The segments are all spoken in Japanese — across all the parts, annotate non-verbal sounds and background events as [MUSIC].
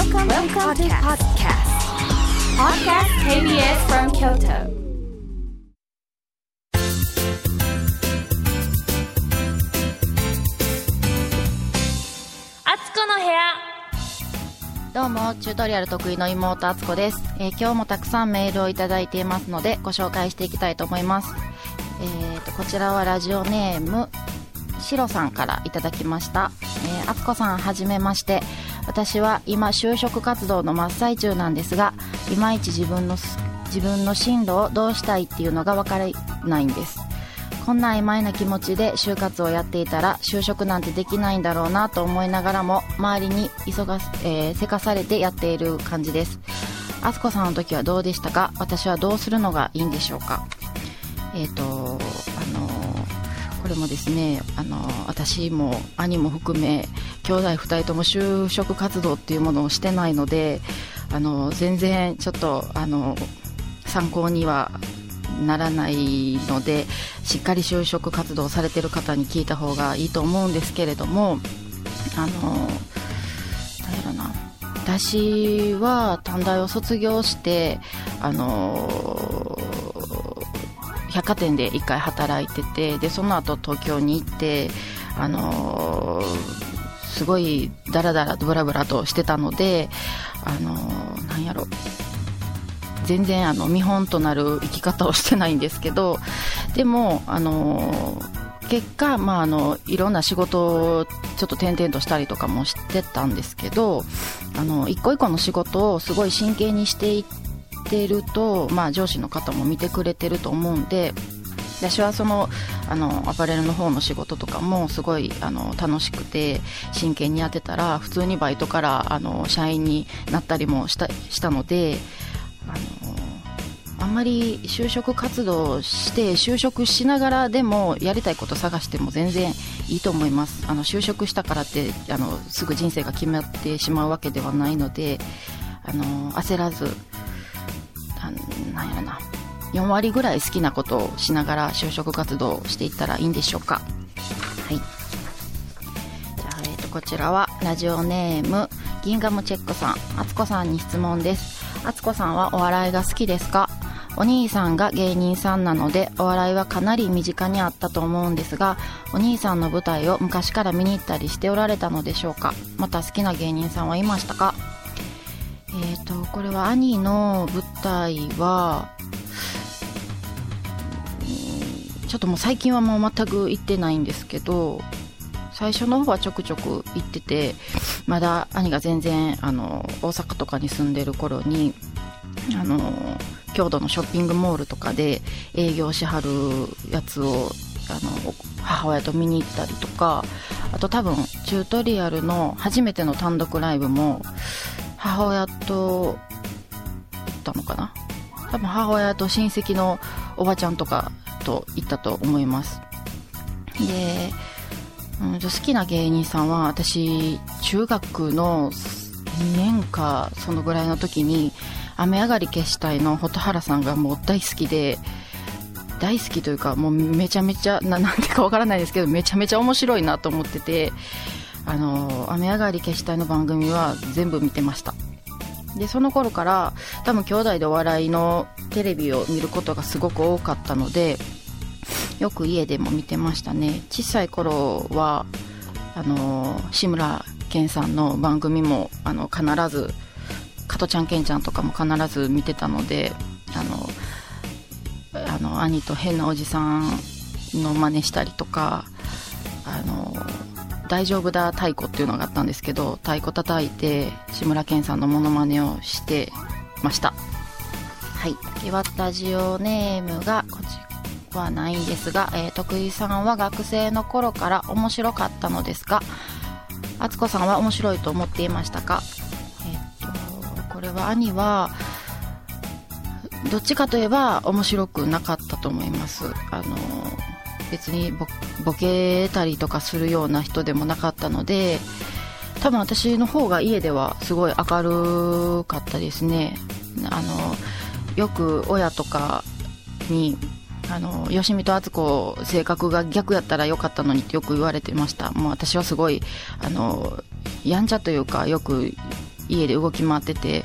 Welcome, Welcome to podcast. Podcast KBS from Kyoto. あつこの部屋どうもチュートリアル得意の妹あつこです、えー今日もたくさんメールをいただいていますのでご紹介していきたいと思います、えー、とこちらはラジオネームしろさんからいただきました、えー、あつこさんはじめまして私は今就職活動の真っ最中なんですがいまいち自分の自分の進路をどうしたいっていうのが分からないんです。こんな曖昧な気持ちで就活をやっていたら就職なんてできないんだろうなと思いながらも周りに急が、えーせかされてやっている感じです。あすこさんの時はどうでしたか？私はどうするのがいいんでしょうか？えっ、とあのこれもですねあの私も兄も含め兄弟2人とも就職活動っていうものをしてないのであの全然ちょっとあの参考にはならないのでしっかり就職活動されてる方に聞いた方がいいと思うんですけれどもあのなんやろな。私は短大を卒業してあの百貨店で1回働いててでその後東京に行ってあのすごいダラダラとブラブラとしてたのであのなんやろ。全然あの見本となる生き方をしてないんですけどでもあの結果、まあ、あのいろんな仕事をちょっと転々としたりとかもしてたんですけどあの一個一個の仕事をすごい真剣にしていってると、まあ、上司の方も見てくれてると思うんで私はそのあのアパレルの方の仕事とかもすごいあの楽しくて真剣にやってたら普通にバイトからあの社員になったりもしたしたのであのあんまり就職活動して就職しながらでもやりたいこと探しても全然いいと思います。あの就職したからってあのすぐ人生が決まってしまうわけではないのであの焦らずあなんやろな。4割ぐらい好きなことをしながら就職活動をしていったらいいんでしょうか？はい。じゃあ、えー、とこちらはラジオネームギンガムチェックさん。あつこさんに質問です。あつこさんはお笑いが好きですか？お兄さんが芸人さんなのでお笑いはかなり身近にあったと思うんですがお兄さんの舞台を昔から見に行ったりしておられたのでしょうか？また好きな芸人さんはいましたか？えー、とこれは兄の舞台はちょっともう最近はもう全く行ってないんですけど最初の方はちょくちょく行っててまだ兄が全然あの大阪とかに住んでる頃にあの郷土のショッピングモールとかで営業しはるやつをあの母親と見に行ったりとかあと多分チュートリアルの初めての単独ライブも母親と行ったのかな？多分母親と親戚のおばちゃんとかと行ったと思います。で、うん、好きな芸人さんは私中学の2年かそのぐらいの時に雨上がり決死隊の蛍原さんがもう大好きで大好きというかもうめちゃめちゃな [LAUGHS] なんてかわからないですけどめちゃめちゃ面白いなと思っててあの雨上がり決死隊の番組は全部見てました。でその頃から多分兄弟でお笑いのテレビを見ることがすごく多かったのでよく家でも見てましたね。小さい頃はあの志村けんさんの番組もあの必ず加トちゃんけんちゃんとかも必ず見てたのであのあの兄と変なおじさんの真似したりとかあの大丈夫だ太鼓っていうのがあったんですけど太鼓叩いて志村けんさんのモノマネをしてました。はい。ではラジオネームがこちはないんですが、えー徳井さんは学生の頃から面白かったのですが敦子さんは面白いと思っていましたか？えっとこれは兄はどっちかといえば面白くなかったと思います。あの別にボボケたりとかするような人でもなかったので多分私の方が家ではすごい明るかったですね。あのよく親とかにあの吉見と敦子性格が逆やったらよかったのにってよく言われてました。もう私はすごいあのやんちゃというかよく家で動き回ってて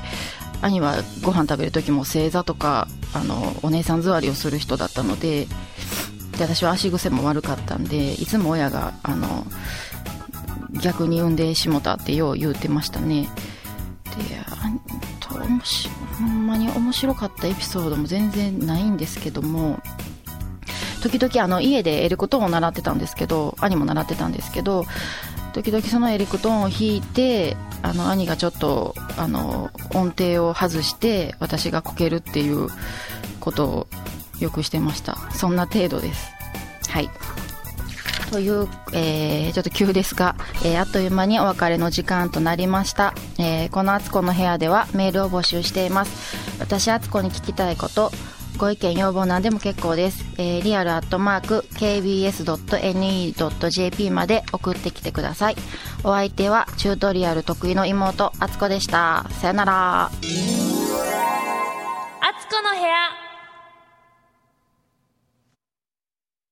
兄はご飯食べる時も正座とかあのお姉さん座りをする人だったのでで私は足癖も悪かったんでいつも親があの逆に産んでしもたってよう言うてましたね。であとほんまに面白かったエピソードも全然ないんですけども時々あの家でエレクトーンを習ってたんですけど兄も習ってたんですけど時々そのエレクトーンを弾いてあの兄がちょっとあの音程を外して私がこけるっていうことをよくしてました。そんな程度です。はい。という、えー、ちょっと急ですが、えー、あっという間にお別れの時間となりました、えー、このあつこの部屋ではメールを募集しています。私あつこに聞きたいことご意見要望なんでも結構です、えー、リアルアットマーク kbs.ne.jp まで送ってきてください。お相手はチュートリアル得意の妹あつこでした。さよなら。あつこの部屋。